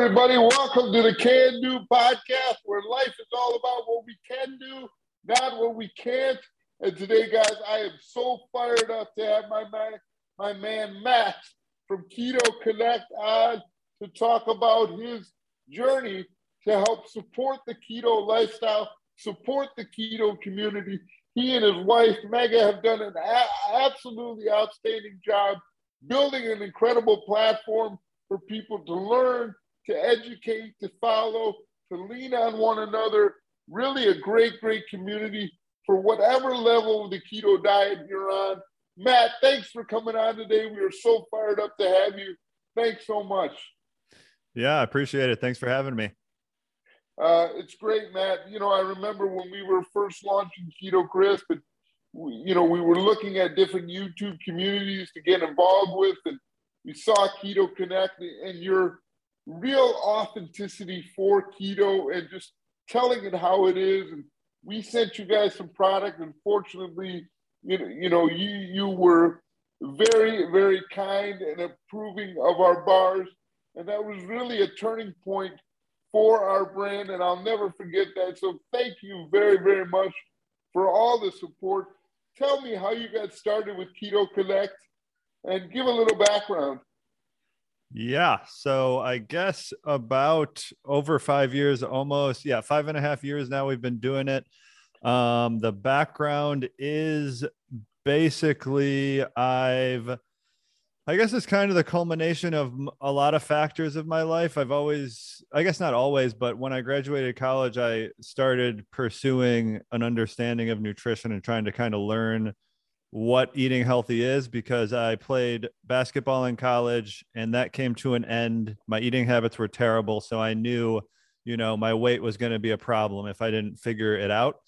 everybody? Welcome to the Can Do podcast, where life is all about what we can do, not what we can't. And today, guys, I am so fired up to have my man, my man Matt from Keto Connect on to talk about his journey to help support the keto lifestyle, support the keto community. He and his wife, Megha, have done an a- absolutely outstanding job building an incredible platform for people to learn, to educate, to follow, to lean on one another. Really a great, great community for whatever level of the keto diet you're on. Matt, thanks for coming on today. We are so fired up to have you. Thanks so much. Yeah, I appreciate it. Thanks for having me. Uh, it's great, Matt. You know, I remember when we were first launching Keto Krisp, and we, you know, we were looking at different YouTube communities to get involved with, and we saw Keto Connect and your real authenticity for keto and just telling it how it is. And we sent you guys some product. Unfortunately, you know, you know, you you were very, very kind and approving of our bars. And that was really a turning point for our brand. And I'll never forget that. So thank you very, very much for all the support. Tell me how you got started with Keto Connect and give a little background. Yeah. So I guess about over five years, almost, yeah, five and a half years now we've been doing it. Um, the background is basically I've, I guess it's kind of the culmination of a lot of factors of my life. I've always, I guess not always, but when I graduated college, I started pursuing an understanding of nutrition and trying to kind of learn what eating healthy is because I played basketball in college and that came to an end. My eating habits were terrible. So I knew, you know, my weight was going to be a problem if I didn't figure it out.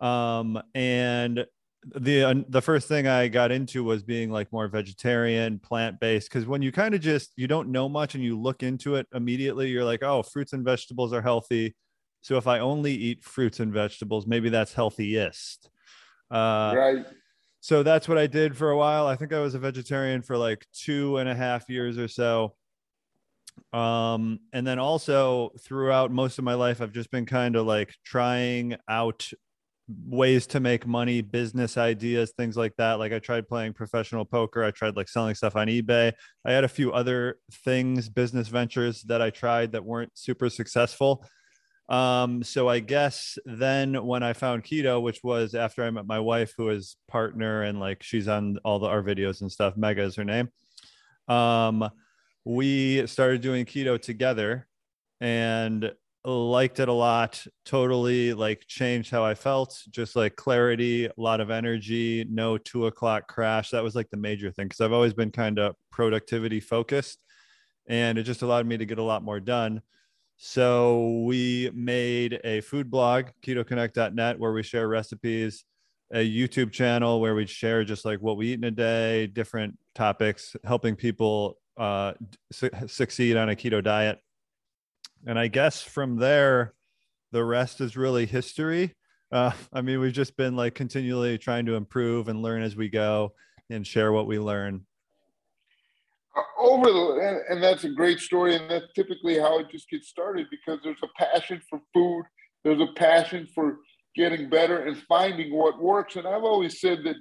Um, and the uh, the first thing I got into was being like more vegetarian, plant based. Because when you kind of just you don't know much and you look into it immediately, you're like, oh, fruits and vegetables are healthy. So if I only eat fruits and vegetables, maybe that's healthiest. Uh, right so that's what I did for a while. I think I was a vegetarian for like two and a half years or so. Um, and then also throughout most of my life, I've just been kind of like trying out ways to make money, business ideas, things like that. Like I tried playing professional poker, I tried like selling stuff on eBay. I had a few other things, business ventures that I tried that weren't super successful. Um, so I guess then when I found keto, which was after I met my wife, who is partner and like she's on all the our videos and stuff. Megha is her name. Um, we started doing keto together and liked it a lot. Totally like changed how I felt. Just like clarity, a lot of energy, no two o'clock crash. That was like the major thing because I've always been kind of productivity focused, and it just allowed me to get a lot more done so we made a food blog, ketoconnect.net, where we share recipes, a YouTube channel where we share just like what we eat in a day, different topics, helping people uh, su- succeed on a keto diet. And I guess from there, the rest is really history. Uh, I mean, we've just been like continually trying to improve and learn as we go and share what we learn over the and, and, that's a great story and that's typically how it just gets started because there's a passion for food there's a passion for getting better and finding what works. And i've always said that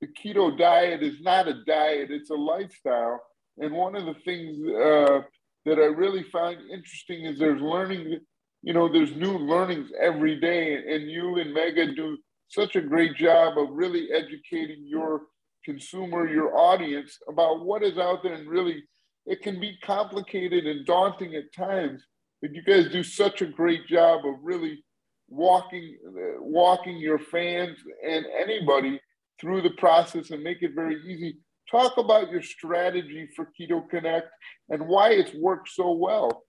the keto diet is not a diet it's a lifestyle. And one of the things uh, that i really find interesting is there's learning you know there's new learnings every day. And you and Megha do such a great job of really educating your consumer, your audience about what is out there. And really, it can be complicated and daunting at times. But you guys do such a great job of really walking, uh, walking your fans and anybody through the process and make it very easy. Talk about your strategy for Keto Connect and why it's worked so well.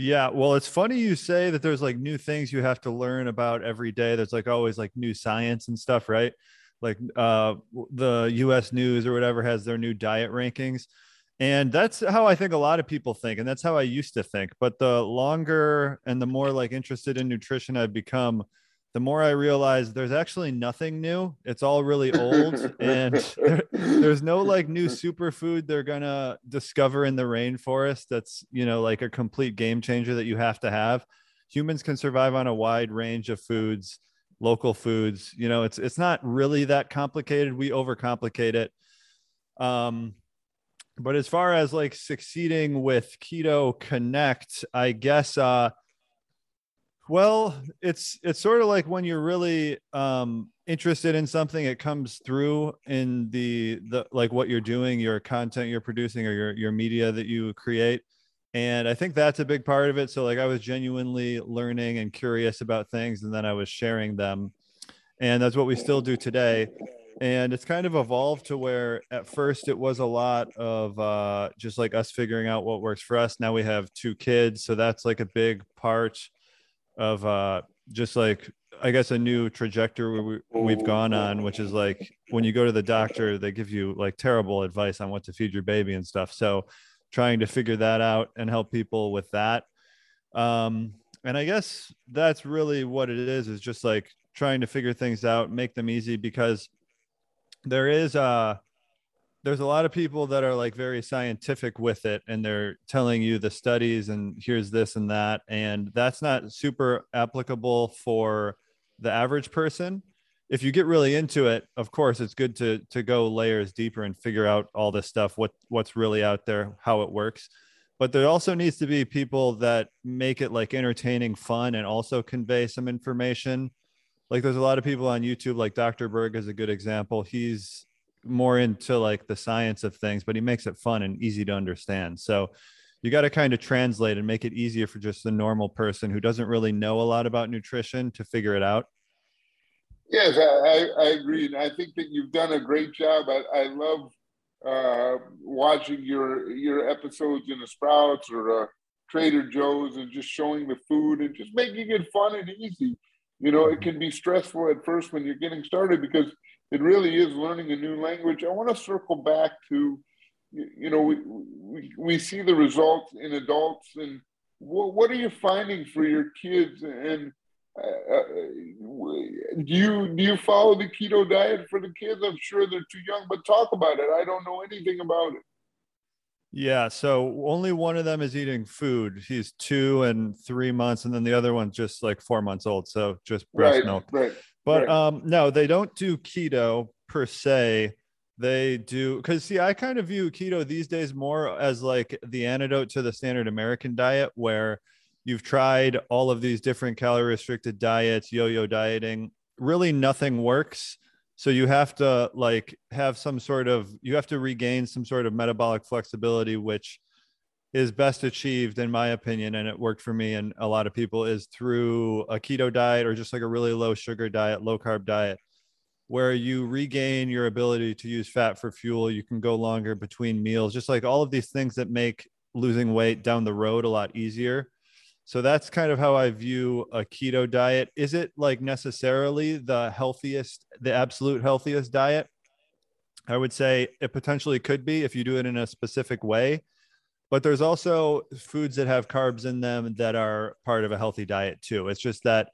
Yeah, well, it's funny you say that there's like new things you have to learn about every day. There's like always like new science and stuff, right? Like uh, the US News or whatever has their new diet rankings. And that's how I think a lot of people think. And that's how I used to think. But the longer and the more like interested in nutrition I've become, the more I realize there's actually nothing new. It's all really old, and there, there's no like new superfood they're gonna discover in the rainforest. That's you know like a complete game changer that you have to have. Humans can survive on a wide range of foods, local foods. You know, it's it's not really that complicated. We overcomplicate it. Um, but as far as like succeeding with keto connect i guess uh well it's it's sort of like when you're really um interested in something it comes through in the the like what you're doing your content you're producing or your your media that you create and i think that's a big part of it. So like i was genuinely learning and curious about things and then i was sharing them. And that's what we still do today. And it's kind of evolved to where at first it was a lot of uh, just like us figuring out what works for us. Now we have two kids. So that's like a big part of uh, just like i guess a new trajectory we, have gone on which is like when you go to the doctor they give you like terrible advice on what to feed your baby and stuff. So trying to figure that out and help people with that. Um, and i guess that's really what it is is just like trying to figure things out make them easy because there is uh there's a lot of people that are like very scientific with it and they're telling you the studies and here's this and that and that's not super applicable for the average person if you get really into it of course it's good to to go layers deeper and figure out all this stuff what what's really out there how it works but there also needs to be people that make it like entertaining fun and also convey some information like there's a lot of people on YouTube, like Dr. Berg is a good example. He's more into like the science of things, but he makes it fun and easy to understand. So you got to kind of translate and make it easier for just the normal person who doesn't really know a lot about nutrition to figure it out. Yes, I, I agree. And I think that you've done a great job. I, I love uh, watching your your episodes in the Sprouts or uh, Trader Joe's and just showing the food and just making it fun and easy. You know, it can be stressful at first when you're getting started because it really is learning a new language. I want to circle back to, you know, we, we, we see the results in adults and what, what are you finding for your kids and uh, do you do you follow the keto diet for the kids? I'm sure they're too young, but talk about it. I don't know anything about it. Yeah, so only one of them is eating food. He's two and three months, and then the other one's just like four months old, so just breast right, milk. Right. But right. um, no, they don't do keto per se. They do because see, I kind of view keto these days more as like the antidote to the standard American diet, where you've tried all of these different calorie restricted diets, yo-yo dieting. Really, nothing works. So you have to like have some sort of you have to regain some sort of metabolic flexibility which is best achieved in my opinion and it worked for me and a lot of people is through a keto diet or just like a really low sugar diet low carb diet where you regain your ability to use fat for fuel. You can go longer between meals. Just like all of these things that make losing weight down the road a lot easier so that's kind of how I view a keto diet. Is it like necessarily the healthiest, the absolute healthiest diet? I would say it potentially could be if you do it in a specific way. But there's also foods that have carbs in them that are part of a healthy diet too. It's just that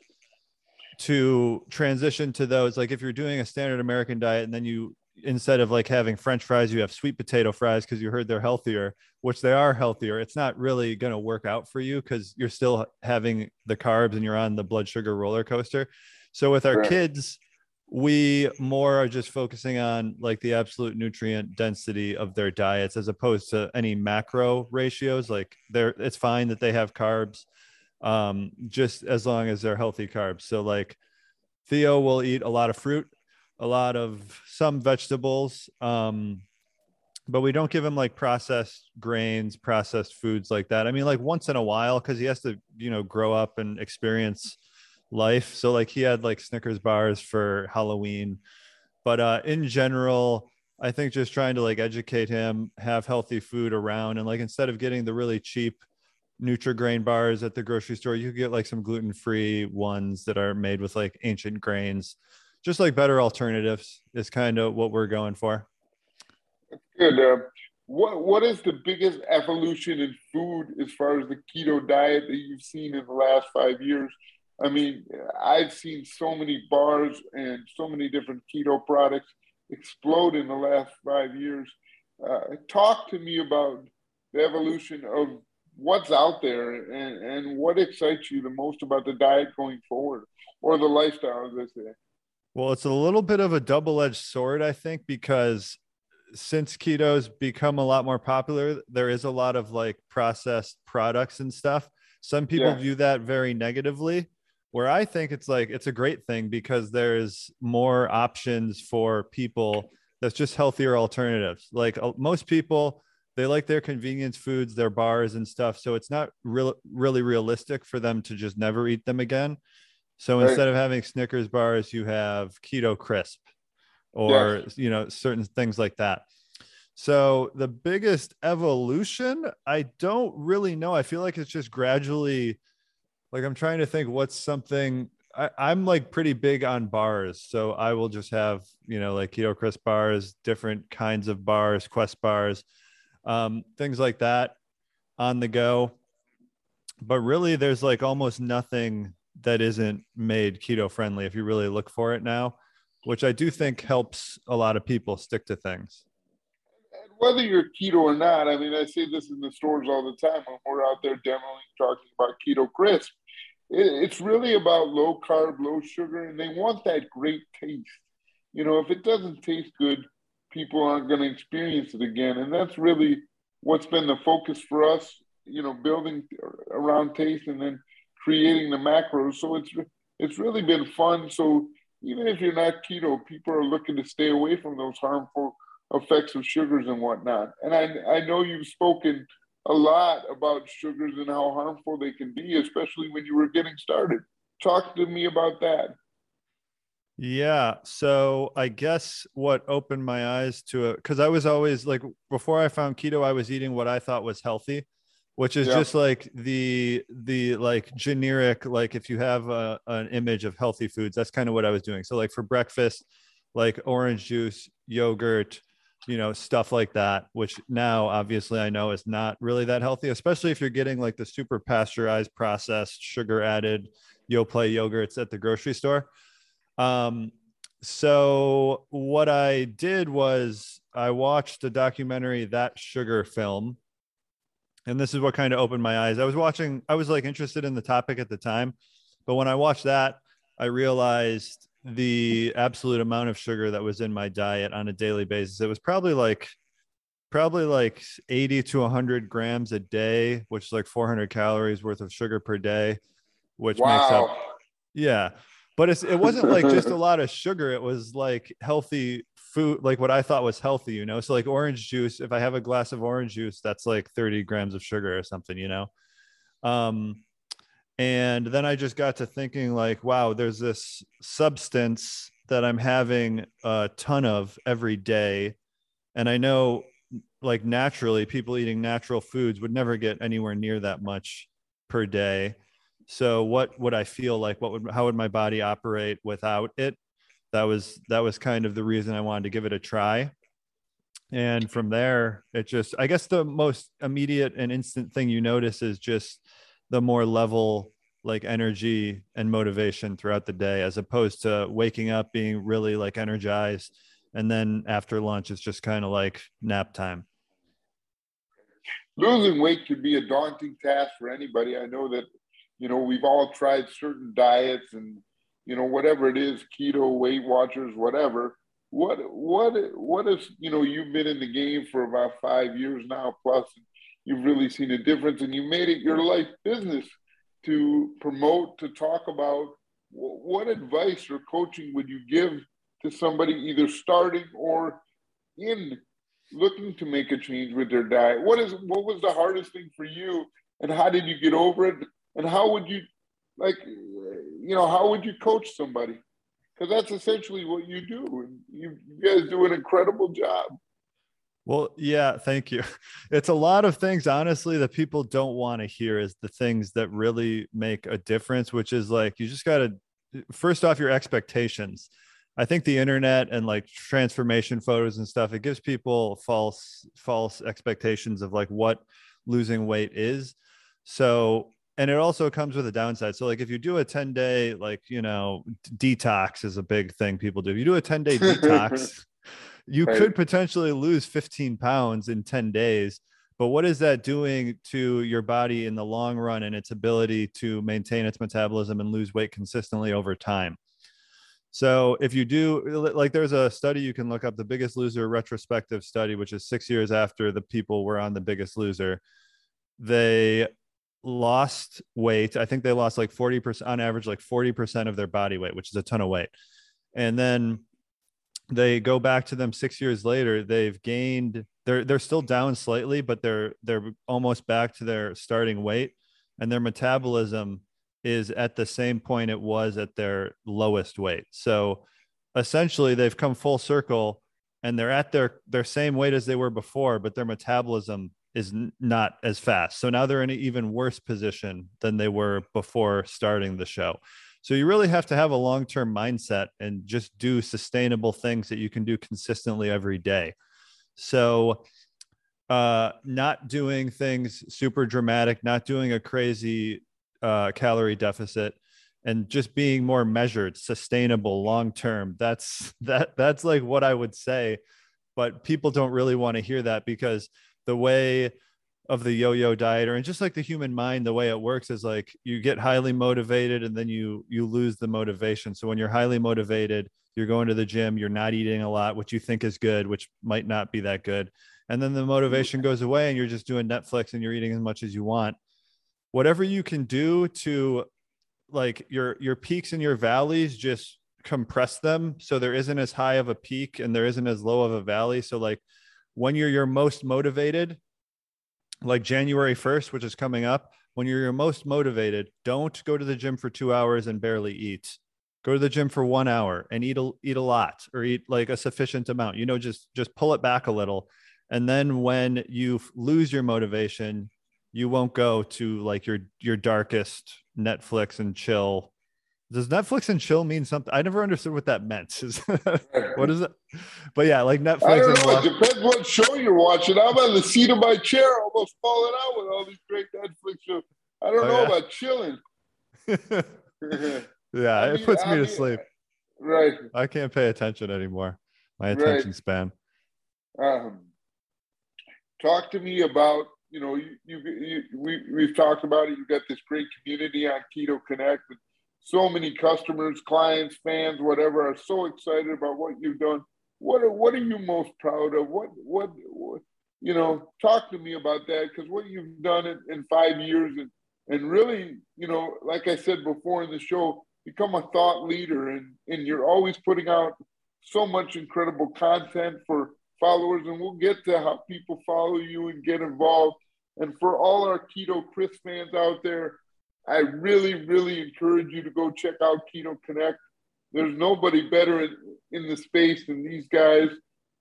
to transition to those, like if you're doing a standard American diet and then you instead of like having french fries you have sweet potato fries because you heard they're healthier which they are healthier. It's not really going to work out for you because you're still having the carbs and you're on the blood sugar roller coaster. So with our right. kids we more are just focusing on like the absolute nutrient density of their diets as opposed to any macro ratios. Like they're it's fine that they have carbs um, just as long as they're healthy carbs. So like theo will eat a lot of fruit a lot of some vegetables um but we don't give him like processed grains processed foods like that. I mean like once in a while because he has to you know grow up and experience life. So like he had like snickers bars for halloween. But uh in general i think just trying to like educate him have healthy food around and like instead of getting the really cheap Nutrigrain bars at the grocery store you get like some gluten-free ones that are made with like ancient grains just like better alternatives is kind of what we're going for. Good. Uh, what what is the biggest evolution in food as far as the keto diet that you've seen in the last five years? I mean, I've seen so many bars and so many different keto products explode in the last five years. Uh, talk to me about the evolution of what's out there and, and what excites you the most about the diet going forward or the lifestyle, as I say. Well, it's a little bit of a double edged sword, I think, because since keto's become a lot more popular, there is a lot of like processed products and stuff. Some people yeah. view that very negatively, where I think it's like it's a great thing because there's more options for people that's just healthier alternatives. Like uh, most people, they like their convenience foods, their bars and stuff. So it's not real, really realistic for them to just never eat them again. So right. instead of having Snickers bars, you have Keto Krisp or yes. you know certain things like that. So the biggest evolution, I don't really know. I feel like it's just gradually like I'm trying to think what's something I, am like pretty big on bars. So I will just have, you know, like Keto Krisp bars, different kinds of bars, quest bars, um, things like that on the go. But really there's like almost nothing that isn't made keto friendly if you really look for it now, which I do think helps a lot of people stick to things. Whether you're keto or not, I mean, I see this in the stores all the time when we're out there demoing, talking about Keto Krisp. It's really about low carb, low sugar, and they want that great taste. You know, if it doesn't taste good, people aren't going to experience it again. And that's really what's been the focus for us, you know, building around taste and then creating the macros. So it's it's really been fun. So even if you're not keto, people are looking to stay away from those harmful effects of sugars and whatnot. And I I know you've spoken a lot about sugars and how harmful they can be, especially when you were getting started. Talk to me about that. Yeah. So I guess what opened my eyes to it, because I was always like, before I found keto, I was eating what I thought was healthy which is just like the the like generic like if you have a, an image of healthy foods that's kind of what i was doing. So like for breakfast like orange juice yogurt you know stuff like that which now obviously i know is not really that healthy especially if you're getting like the super pasteurized processed sugar added yoplait yogurts at the grocery store. Um so what i did was i watched a documentary that sugar film and this is what kind of opened my eyes. I was watching, I was like interested in the topic at the time, but when I watched that, I realized the absolute amount of sugar that was in my diet on a daily basis. It was probably like probably like 80 to 100 grams a day, which is like 400 calories worth of sugar per day, which wow. makes up yeah. But it's it wasn't like just a lot of sugar, it was like healthy food like what I thought was healthy, you know. So like orange juice, if I have a glass of orange juice, that's like 30 grams of sugar or something, you know. Um and then I just got to thinking like, wow, there's this substance that I'm having a ton of every day. And I know like naturally people eating natural foods would never get anywhere near that much per day. So what would I feel like? What would how would my body operate without it? That was that was kind of the reason I wanted to give it a try. And from there, it just I guess the most immediate and instant thing you notice is just the more level like energy and motivation throughout the day as opposed to waking up being really like energized and then after lunch it's just kind of like nap time losing weight can be a daunting task for anybody i know that you know we've all tried certain diets and you know, whatever it is, keto, Weight Watchers, whatever. What what what is you know you've been in the game for about five years now plus you've really seen a difference and you made it your life business to promote to talk about what advice or coaching would you give to somebody either starting or in looking to make a change with their diet what is what was the hardest thing for you and how did you get over it and how would you like you know how would you coach somebody? Because that's essentially what you do and you, you guys do an incredible job. Well yeah thank you. It's a lot of things honestly that people don't want to hear is the things that really make a difference which is like you just got to first off your expectations. I think the internet and like transformation photos and stuff it gives people false false expectations of like what losing weight is. So and it also comes with a downside. So like if you do a 10 day, like, you know, detox is a big thing people do. If you do a 10 day detox, you right. could potentially lose 15 pounds in 10 days. But what is that doing to your body in the long run and its ability to maintain its metabolism and lose weight consistently over time? So if you do like there's a study you can look up the biggest loser retrospective study which is 6 years after the people were on the biggest loser they lost weight. I think they lost like 40% on average, like 40% of their body weight, which is a ton of weight. And then they go back to them six years later, they've gained they're they're still down slightly, but they're they're almost back to their starting weight. And their metabolism is at the same point it was at their lowest weight. So essentially they've come full circle and they're at their their same weight as they were before, but their metabolism is not as fast. So now they're in an even worse position than they were before starting the show. So you really have to have a long term mindset and just do sustainable things that you can do consistently every day. So, uh, not doing things super dramatic, not doing a crazy uh, calorie deficit, and just being more measured, sustainable, long term. That's that. That's like what I would say, but people don't really want to hear that because the way of the yo-yo diet or and just like the human mind the way it works is like you get highly motivated and then you you lose the motivation. So when you're highly motivated you're going to the gym you're not eating a lot which you think is good which might not be that good. And then the motivation goes away and you're just doing netflix and you're eating as much as you want. Whatever you can do to like your your peaks and your valleys just compress them so there isn't as high of a peak and there isn't as low of a valley. So like when you're your most motivated, like January 1st, which is coming up, when you're your most motivated, don't go to the gym for two hours and barely eat. Go to the gym for one hour and eat a, eat a lot or eat like a sufficient amount. You know, just just pull it back a little, and then when you lose your motivation, you won't go to like your your darkest Netflix and chill does Netflix and chill mean something? I never understood what that meant. what is it? But yeah, like Netflix. I don't know. It depends what show you're watching. I'm on the seat of my chair, almost falling out with all these great Netflix shows. I don't oh, know yeah. about chilling. yeah, I it mean, puts I me mean, to sleep. Right. I can't pay attention anymore. My attention right. span. Um, talk to me about you know you, you, you we we've talked about it. You've got this great community on Keto Connect. And, so many customers, clients, fans, whatever, are so excited about what you've done. What are, what are you most proud of? What, what, what you know, talk to me about that because what you've done in, in five years and, and really, you know, like I said before in the show, become a thought leader and, and you're always putting out so much incredible content for followers. And we'll get to how people follow you and get involved. And for all our Keto Krisp fans out there, I really, really encourage you to go check out Keto Connect. There's nobody better in, in the space than these guys.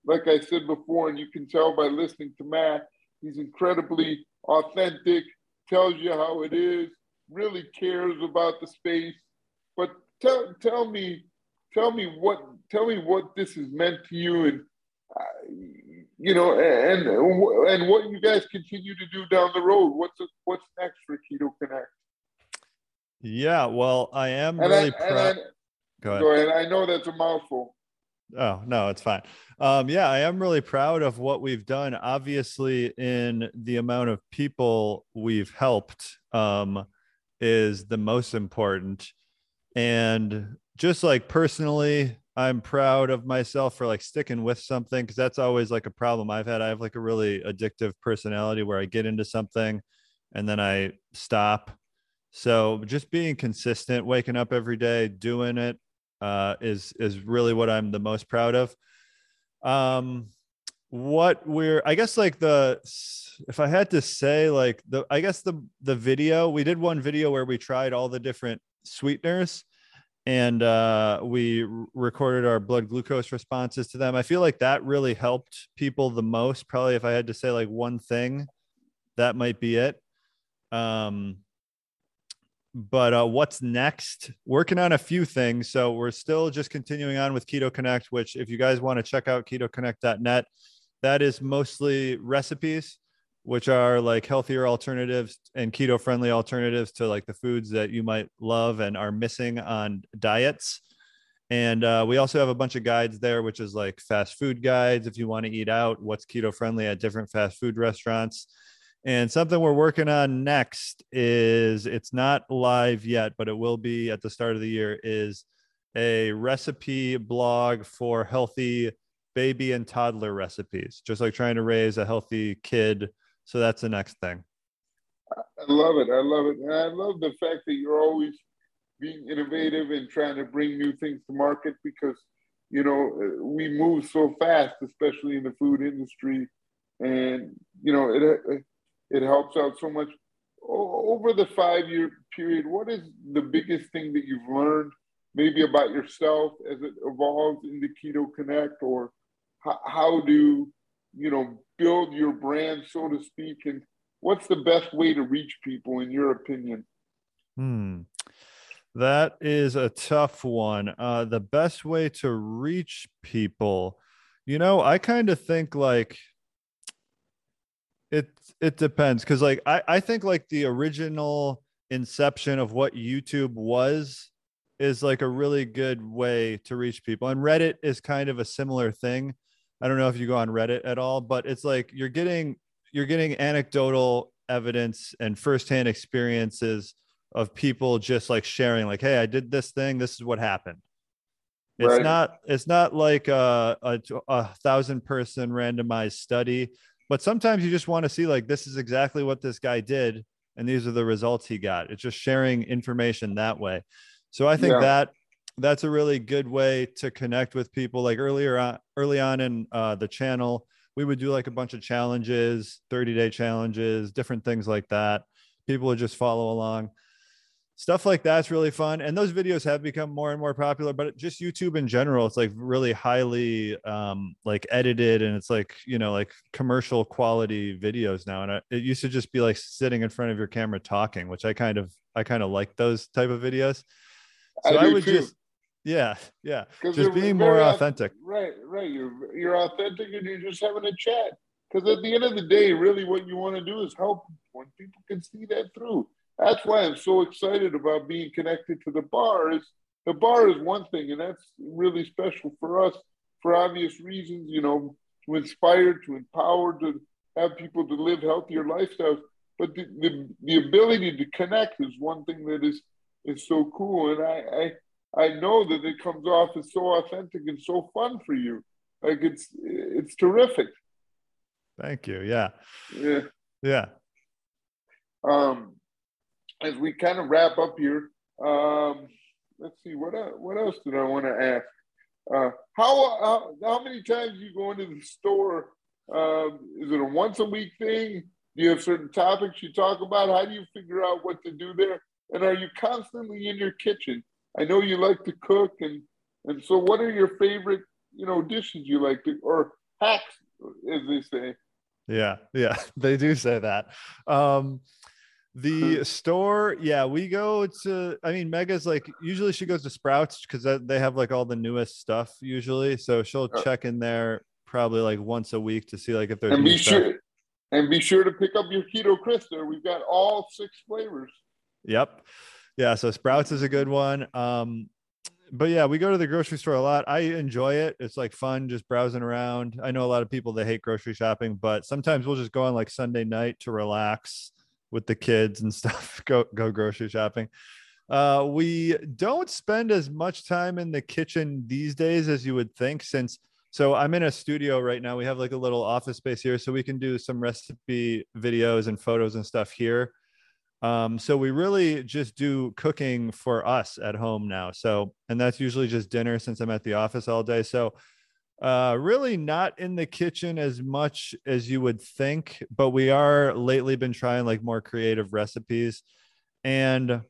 Like I said before, and you can tell by listening to Matt, he's incredibly authentic, tells you how it is, really cares about the space. But tell tell me, tell me what tell me what this has meant to you, and uh, you know, and and what you guys continue to do down the road. What's what's next for Keto Connect? Yeah, well, I am and really proud. Go ahead. Go ahead. I know that's a mouthful. Oh no, it's fine. Um, yeah, I am really proud of what we've done. Obviously, in the amount of people we've helped, um, is the most important. And just like personally, I'm proud of myself for like sticking with something because that's always like a problem I've had. I have like a really addictive personality where I get into something and then I stop so just being consistent, waking up every day, doing it uh, is is really what I'm the most proud of. Um, what we're, I guess, like the, if I had to say, like the, I guess the the video we did one video where we tried all the different sweeteners, and uh, we recorded our blood glucose responses to them. I feel like that really helped people the most. Probably, if I had to say like one thing, that might be it. Um, but uh, what's next? Working on a few things. So we're still just continuing on with Keto Connect, which if you guys want to check out ketoconnect.net, that is mostly recipes. which are like healthier alternatives and keto friendly alternatives to like the foods that you might love and are missing on diets. And uh, we also have a bunch of guides there, which is like fast food guides if you want to eat out, what's keto friendly at different fast food restaurants. And something we're working on next is it's not live yet, but it will be at the start of the year is a recipe blog for healthy baby and toddler recipes, just like trying to raise a healthy kid so that's the next thing. I love it. I love it. And I love the fact that you're always being innovative and trying to bring new things to market because, you know, we move so fast, especially in the food industry. And, you know, it, it helps out so much. Over the five year period, what is the biggest thing that you've learned, maybe about yourself as it evolves into Keto Connect, or how, how do you know build your brand so to speak? And what's the best way to reach people in your opinion? Hmm. That is a tough one. Uh the best way to reach people you know i kind of think like it it depends because like i i think like the original inception of what youtube was is like a really good way to reach people and reddit is kind of a similar thing I don't know if you go on Reddit at all, but it's like you're getting you're getting anecdotal evidence and firsthand experiences of people just like sharing, like, "Hey, I did this thing. This is what happened." It's right. not it's not like a, a, a thousand person randomized study, but sometimes you just want to see like this is exactly what this guy did, and these are the results he got. It's just sharing information that way. So I think yeah. that that's a really good way to connect with people like earlier on early on in uh, the channel we would do like a bunch of challenges 30 day challenges different things like that people would just follow along stuff like that's really fun and those videos have become more and more popular but just youtube in general it's like really highly um like edited and it's like you know like commercial quality videos now and I, it used to just be like sitting in front of your camera talking which i kind of i kind of like those type of videos so I, I would too. just yeah, yeah. Just being more authentic. Right, right. You're you're authentic and you're just having a chat. Because at the end of the day, really what you want to do is help when people can see that through. That's why I'm so excited about being connected to the bar. Is the bar is one thing, and that's really special for us for obvious reasons, you know, to inspire, to empower, to have people to live healthier lifestyles. But the, the, the ability to connect is one thing that is is so cool. And I, I I know that it comes off as so authentic and so fun for you. Like it's it's terrific. Thank you. Yeah. Yeah. Yeah. Um, as we kind of wrap up here, um, let's see what uh, what else did I want to ask? Uh, how, how how many times you go into the store? Um, is it a once a week thing? Do you have certain topics you talk about? How do you figure out what to do there? And are you constantly in your kitchen? I know you like to cook, and and so what are your favorite you know dishes you like to or hacks as they say? Yeah, yeah, they do say that. Um, the store, yeah, we go to. I mean, Megha's like usually she goes to Sprouts because they have like all the newest stuff usually. So she'll uh, check in there probably like once a week to see like if there's and be stuff. sure and be sure to pick up your keto there. We've got all six flavors. Yep yeah so sprouts is a good one um but yeah we go to the grocery store a lot i enjoy it it's like fun just browsing around i know a lot of people that hate grocery shopping but sometimes we'll just go on like sunday night to relax with the kids and stuff go go grocery shopping uh we don't spend as much time in the kitchen these days as you would think since so i'm in a studio right now we have like a little office space here so we can do some recipe videos and photos and stuff here um, so we really just do cooking for us at home now. So, and that's usually just dinner since I'm at the office all day. So, uh, really not in the kitchen as much as you would think, but we are lately been trying like more creative recipes. And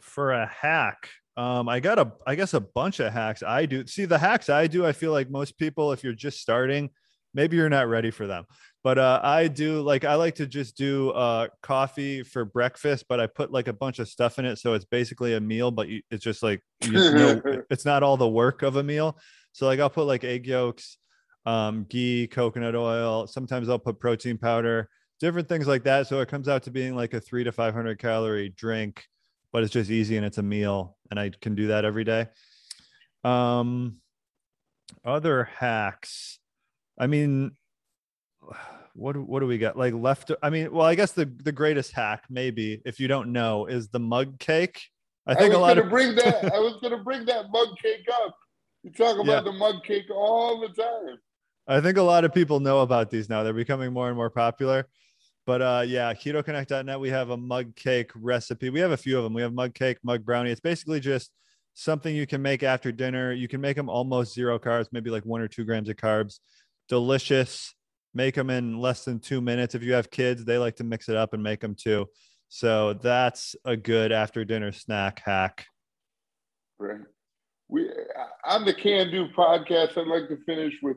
for a hack, um, I got a, I guess a bunch of hacks I do. See the hacks I do. I feel like most people, if you're just starting, maybe you're not ready for them but uh, i do like i like to just do uh, coffee for breakfast but i put like a bunch of stuff in it so it's basically a meal but you, it's just like you know, it's not all the work of a meal so like i'll put like egg yolks um, ghee coconut oil sometimes i'll put protein powder different things like that. So it comes out to being like a three to 500 calorie drink, but it's just easy and it's a meal. And I can do that every day. Um, other hacks. I mean, what what do we got? Like left? I mean, well, I guess the the greatest hack, maybe if you don't know, is the mug cake. I think I a lot of bring that. I was gonna bring that mug cake up. You talk about yeah. the mug cake all the time. I think a lot of people know about these now. They're becoming more and more popular. But uh, yeah, ketoconnect.net, we have a mug cake recipe. We have a few of them. We have mug cake, mug brownie. It's basically just something you can make after dinner. You can make them almost zero carbs, maybe like one or two grams of carbs. Delicious. Make them in less than two minutes. If you have kids, they like to mix it up and make them too. So that's a good after dinner snack hack. Right. We on the Can Do podcast, I'd like to finish with,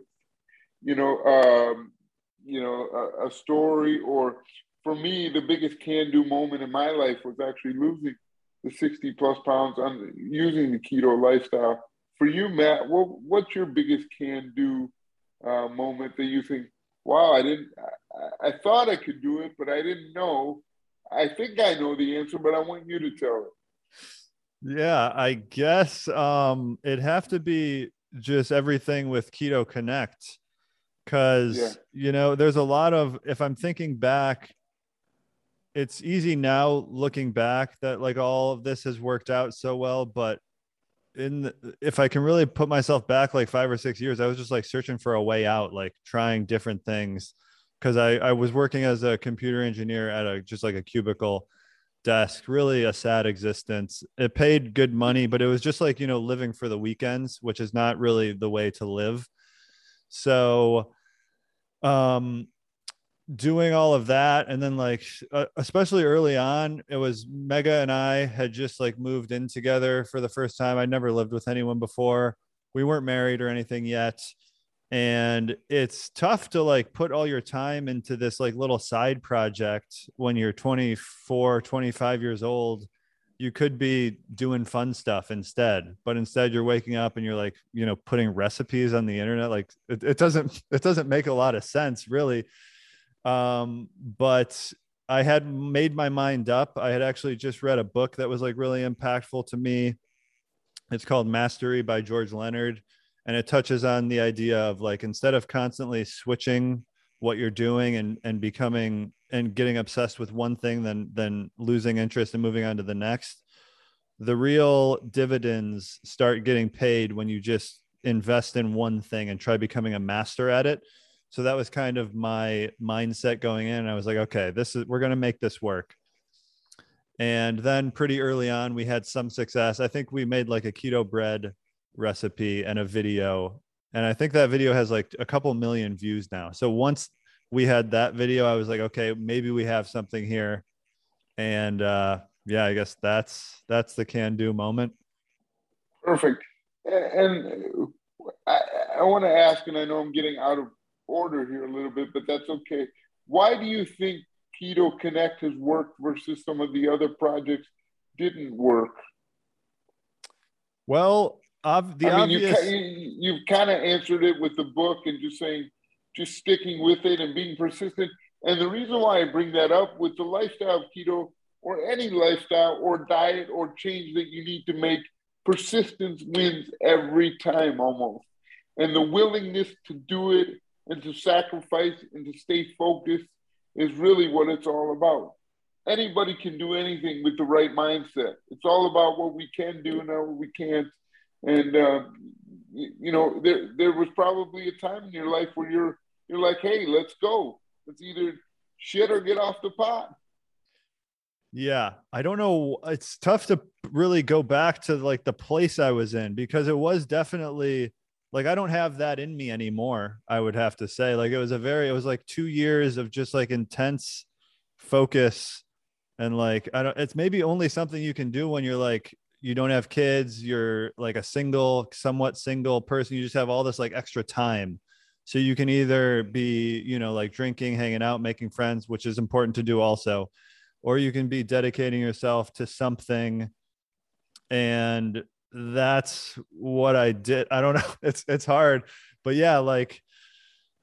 you know, um, you know, a, a story or for me, the biggest can do moment in my life was actually losing the 60 plus pounds on using the keto lifestyle. For you, Matt, what, what's your biggest can do uh, moment that you think, wow, I didn't, I, I, thought I could do it, but I didn't know. I think I know the answer, but I want you to tell it. Yeah, I guess um, it'd have to be just everything with Keto Connect. Cause, yeah. you know, there's a lot of, if I'm thinking back, it's easy now looking back that like all of this has worked out so well but in the, if i can really put myself back like five or six years i was just like searching for a way out like trying different things because I, I was working as a computer engineer at a just like a cubicle desk really a sad existence. It paid good money but it was just like you know living for the weekends which is not really the way to live. So um doing all of that and then like uh, especially early on it was Megha and i had just like moved in together for the first time. I'd never lived with anyone before. We weren't married or anything yet and it's tough to like put all your time into this like little side project when you're 24 25 years old you could be doing fun stuff instead but instead you're waking up and you're like you know putting recipes on the internet like it, it doesn't it doesn't make a lot of sense really um, but I had made my mind up. I had actually just read a book that was like really impactful to me. It's called Mastery by George Leonard. And it touches on the idea of like instead of constantly switching what you're doing and and becoming and getting obsessed with one thing then then losing interest and moving on to the next the real dividends start getting paid when you just invest in one thing and try becoming a master at it so that was kind of my mindset going in. I was like, okay, this is we're going to make this work. And then pretty early on, we had some success. I think we made like a keto bread recipe and a video. And I think that video has like a couple million views now. So once we had that video, I was like, okay, maybe we have something here. And uh, yeah, I guess that's that's the can do moment. Perfect. And I, I want to ask, and I know I'm getting out of order here a little bit, but that's okay. Why do you think Keto Connect has worked versus some of the other projects didn't work? Well, ob- the I mean, obvious... you, you've kind of answered it with the book and just saying, just sticking with it and being persistent. And the reason why I bring that up with the lifestyle of keto or any lifestyle or diet or change that you need to make, persistence wins every time almost. And the willingness to do it and to sacrifice and to stay focused is really what it's all about. Anybody can do anything with the right mindset. It's all about what we can do and what we can't. And uh, you know, there there was probably a time in your life where you're you're like, hey, let's go. Let's either shit or get off the pot. Yeah, I don't know. It's tough to really go back to like the place I was in because it was definitely like I don't have that in me anymore. I would have to say, like it was a very, it was like two years of just like intense focus, and like I don't. It's maybe only something you can do when you're like you don't have kids, you're like a single, somewhat single person. You just have all this like extra time, so you can either be, you know, like drinking, hanging out, making friends, which is important to do also, or you can be dedicating yourself to something and that's what I did. I don't know. It's it's hard, but yeah, like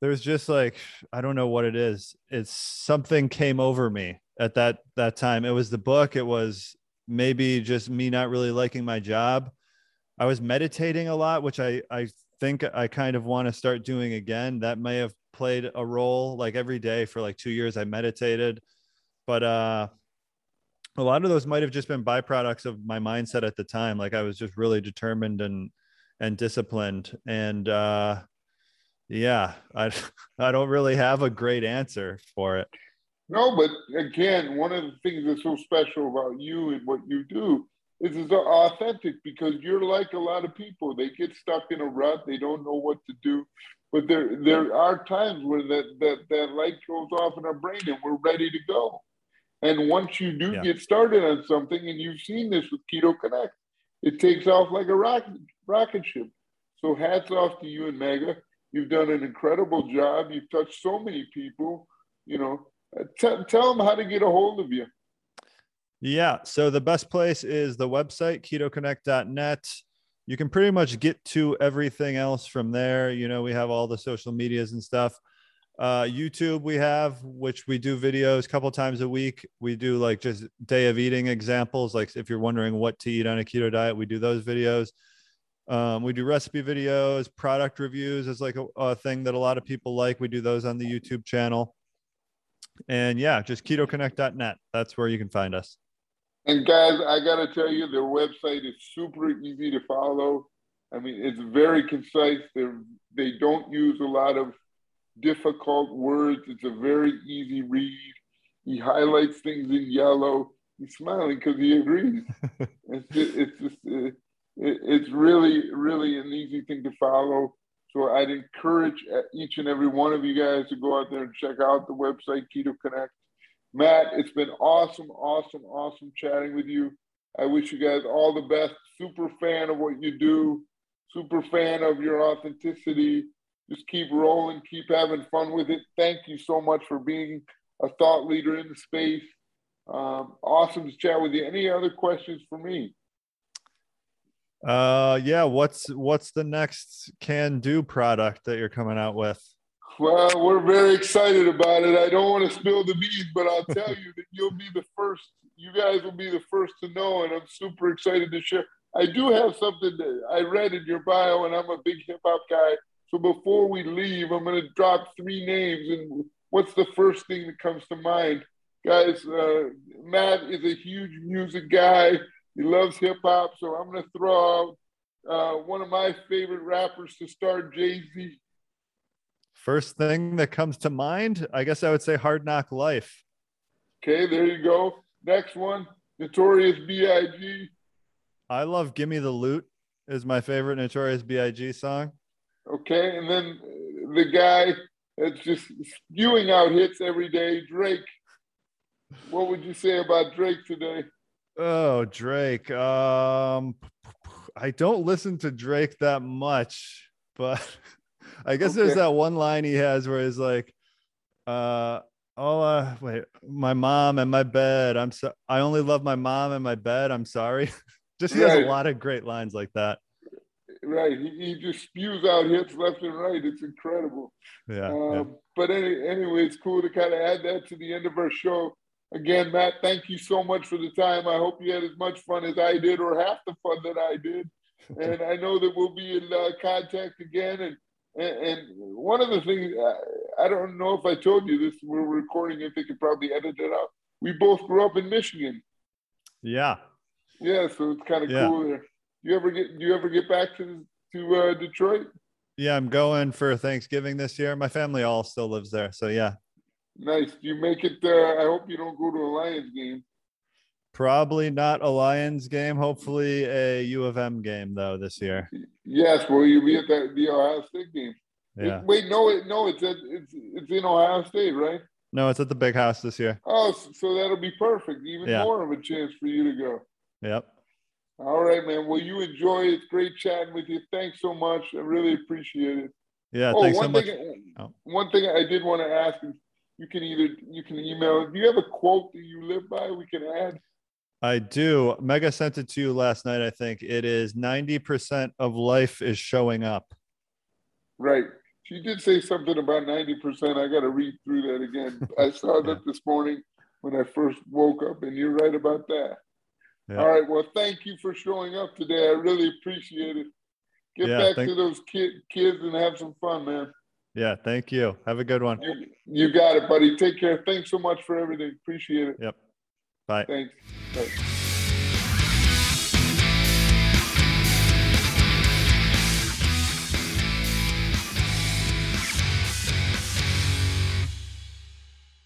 there's just like I don't know what it is. It's something came over me at that that time. It was the book. It was maybe just me not really liking my job. I was meditating a lot, which I I think I kind of want to start doing again. That may have played a role. Like every day for like two years, I meditated, but uh, a lot of those might have just been byproducts of my mindset at the time. Like I was just really determined and and disciplined, and uh, yeah, I I don't really have a great answer for it. No, but again, one of the things that's so special about you and what you do is it's authentic because you're like a lot of people. They get stuck in a rut. They don't know what to do. But there there are times where that that that light goes off in our brain and we're ready to go. And once you do yeah. get started on something, and you've seen this with Keto Connect, it takes off like a rocket rocket ship. So hats off to you and Megha. You've done an incredible job. You've touched so many people. You know, Tell them how to get a hold of you. Yeah. So the best place is the website, ketoconnect.net. You can pretty much get to everything else from there. You know, we have all the social medias and stuff. Uh, YouTube, we have, which we do videos a couple times a week. We do like just day of eating examples. Like if you're wondering what to eat on a keto diet, we do those videos. Um, we do recipe videos, product reviews is like a, a thing that a lot of people like. We do those on the YouTube channel. And yeah, just ketoconnect.net. That's where you can find us. And guys, I got to tell you, their website is super easy to follow. I mean, it's very concise. They they don't use a lot of difficult words. It's a very easy read. He highlights things in yellow. He's smiling because he agrees. it's just, it's just it, it's really really an easy thing to follow. So I'd encourage each and every one of you guys to go out there and check out the website Keto Connect. Matt, it's been awesome, awesome, awesome chatting with you. I wish you guys all the best. Super fan of what you do. Super fan of your authenticity. Just keep rolling, keep having fun with it. Thank you so much for being a thought leader in the space. Um, awesome to chat with you. Any other questions for me? Uh, yeah. What's what's the next can do product that you're coming out with? Well, we're very excited about it. I don't want to spill the beans, but I'll tell you that you'll be the first. You guys will be the first to know, and I'm super excited to share. I do have something that I read in your bio, and I'm a big hip hop guy. So before we leave, I'm going to drop three names, and what's the first thing that comes to mind? Guys, uh, Matt is a huge music guy. He loves hip hop, so I'm going to throw out uh, one of my favorite rappers to start, Jay Z. First thing that comes to mind, I guess I would say Hard Knock Life. Okay, there you go. Next one, Notorious B.I.G. I love "Gimme the Loot" is my favorite Notorious B.I.G. song. Okay, and then the guy that's just spewing out hits every day, Drake. What would you say about Drake today? Oh, Drake. Um, I don't listen to Drake that much, but I guess okay. there's that one line he has where he's like, uh, oh, uh, wait, my mom and my bed. I'm so I only love my mom and my bed. I'm sorry. just he right. has a lot of great lines like that. Right. He, he just spews out hits left and right. It's incredible. Yeah. Um, yeah. But any, anyway, it's cool to kind of add that to the end of our show. Again, Matt, thank you so much for the time. I hope you had as much fun as I did, or half the fun that I did. And I know that we'll be in uh, contact again. And, and, and one of the things I, I, don't know if I told you this. We're recording if they could probably edit it out. We both grew up in Michigan. Yeah. Yeah, so it's kind of yeah. cool there. Do you ever get? Do you ever get back to to uh, Detroit? Yeah, I'm going for Thanksgiving this year. My family all still lives there, so yeah. Nice. Do you make it? Uh, I hope you don't go to a Lions game. Probably not a Lions game. Hopefully a U of M game though this year. Yes. Will you be at the, the Ohio State game? Yeah. It, wait, no, it, no, it's at, it's it's in Ohio State, right? No, it's at the Big House this year. Oh, so that'll be perfect. Even yeah. more of a chance for you to go. Yep. All right, man. Well, you enjoy. It's great chatting with you. Thanks so much. I really appreciate it. Yeah. Oh, thanks so much. Thing, oh. One thing I did want to ask is you can either you can email. Do you have a quote that you live by? We can add. I do. Megha sent it to you last night. I think it is ninety percent of life is showing up. Right. she did say something about 90%. I got to read through that again. I saw that this morning when I first woke up, and you're right about that. Yeah. All right. Well, thank you for showing up today. I really appreciate it. Get yeah, back thank- to those kid, kids and have some fun, man. Yeah. Thank you. Have a good one. You, you got it, buddy. Take care. Thanks so much for everything. Appreciate it. Yep. Bye. Thanks. Bye.